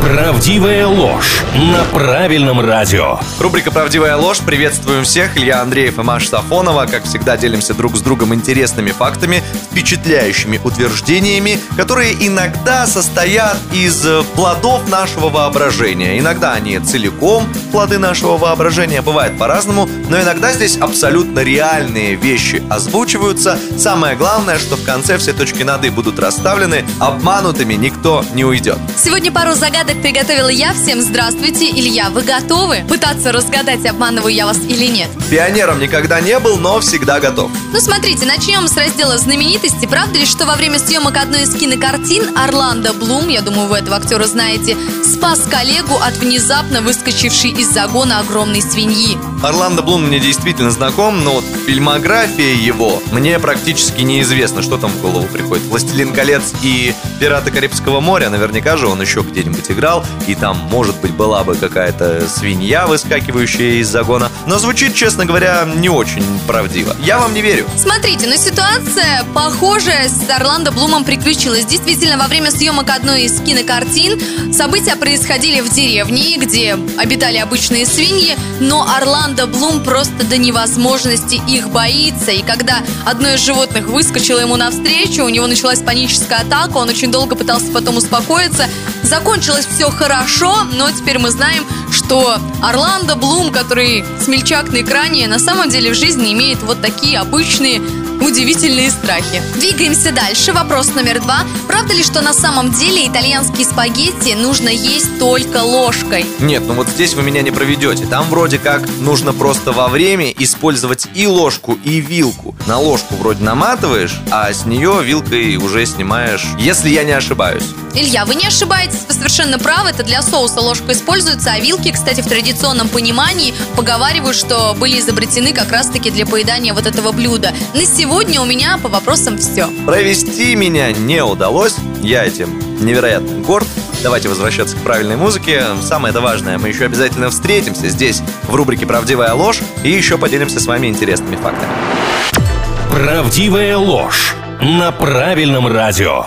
Правдивая ложь на правильном радио. Рубрика «Правдивая ложь». Приветствуем всех. Илья Андреев и Маша Сафонова. Как всегда, делимся друг с другом интересными фактами, впечатляющими утверждениями, которые иногда состоят из э, плодов нашего воображения. Иногда они целиком плоды нашего воображения, бывает по-разному, но иногда здесь абсолютно реальные вещи озвучиваются. Самое главное, что в конце все точки над «и» будут расставлены, обманутыми никто не уйдет. Сегодня пару загадок приготовила я. Всем здравствуйте. Илья, вы готовы пытаться разгадать, обманываю я вас или нет? Пионером никогда не был, но всегда готов. Ну, смотрите, начнем с раздела знаменитости. Правда ли, что во время съемок одной из кинокартин Орландо Блум, я думаю, вы этого актера знаете, спас коллегу от внезапно выскочившей из загона огромной свиньи? Орландо Блум мне действительно знаком, но вот фильмография его мне практически неизвестна. Что там в голову приходит? «Властелин колец» и «Пираты Карибского моря». Наверняка же он еще где-нибудь играл, и там, может быть, была бы какая-то свинья, выскакивающая из загона. Но звучит, честно говоря, не очень правдиво. Я вам не верю. Смотрите, но ситуация похожая с Орландо Блумом приключилась. Действительно, во время съемок одной из кинокартин события происходили в деревне, где обитали обычные свиньи, но Орландо Блум просто до невозможности их боится. И когда одно из животных выскочило ему навстречу, у него началась паническая атака, он очень долго пытался потом успокоиться. Закончилось все хорошо, но теперь мы знаем, что Орландо Блум, который смельчак на экране, на самом деле в жизни имеет вот такие обычные удивительные страхи. Двигаемся дальше. Вопрос номер два. Правда ли, что на самом деле итальянские спагетти нужно есть только ложкой? Нет, ну вот здесь вы меня не проведете. Там вроде как нужно просто во время использовать и ложку, и вилку. На ложку вроде наматываешь, а с нее вилкой уже снимаешь, если я не ошибаюсь. Илья, вы не ошибаетесь, вы совершенно правы. Это для соуса ложка используется, а вилки, кстати, в традиционном понимании поговаривают, что были изобретены как раз-таки для поедания вот этого блюда. На сегодня у меня по вопросам все. Провести меня не удалось. Я этим невероятно горд. Давайте возвращаться к правильной музыке. Самое это важное, мы еще обязательно встретимся здесь, в рубрике «Правдивая ложь», и еще поделимся с вами интересными фактами. Правдивая ложь на правильном радио.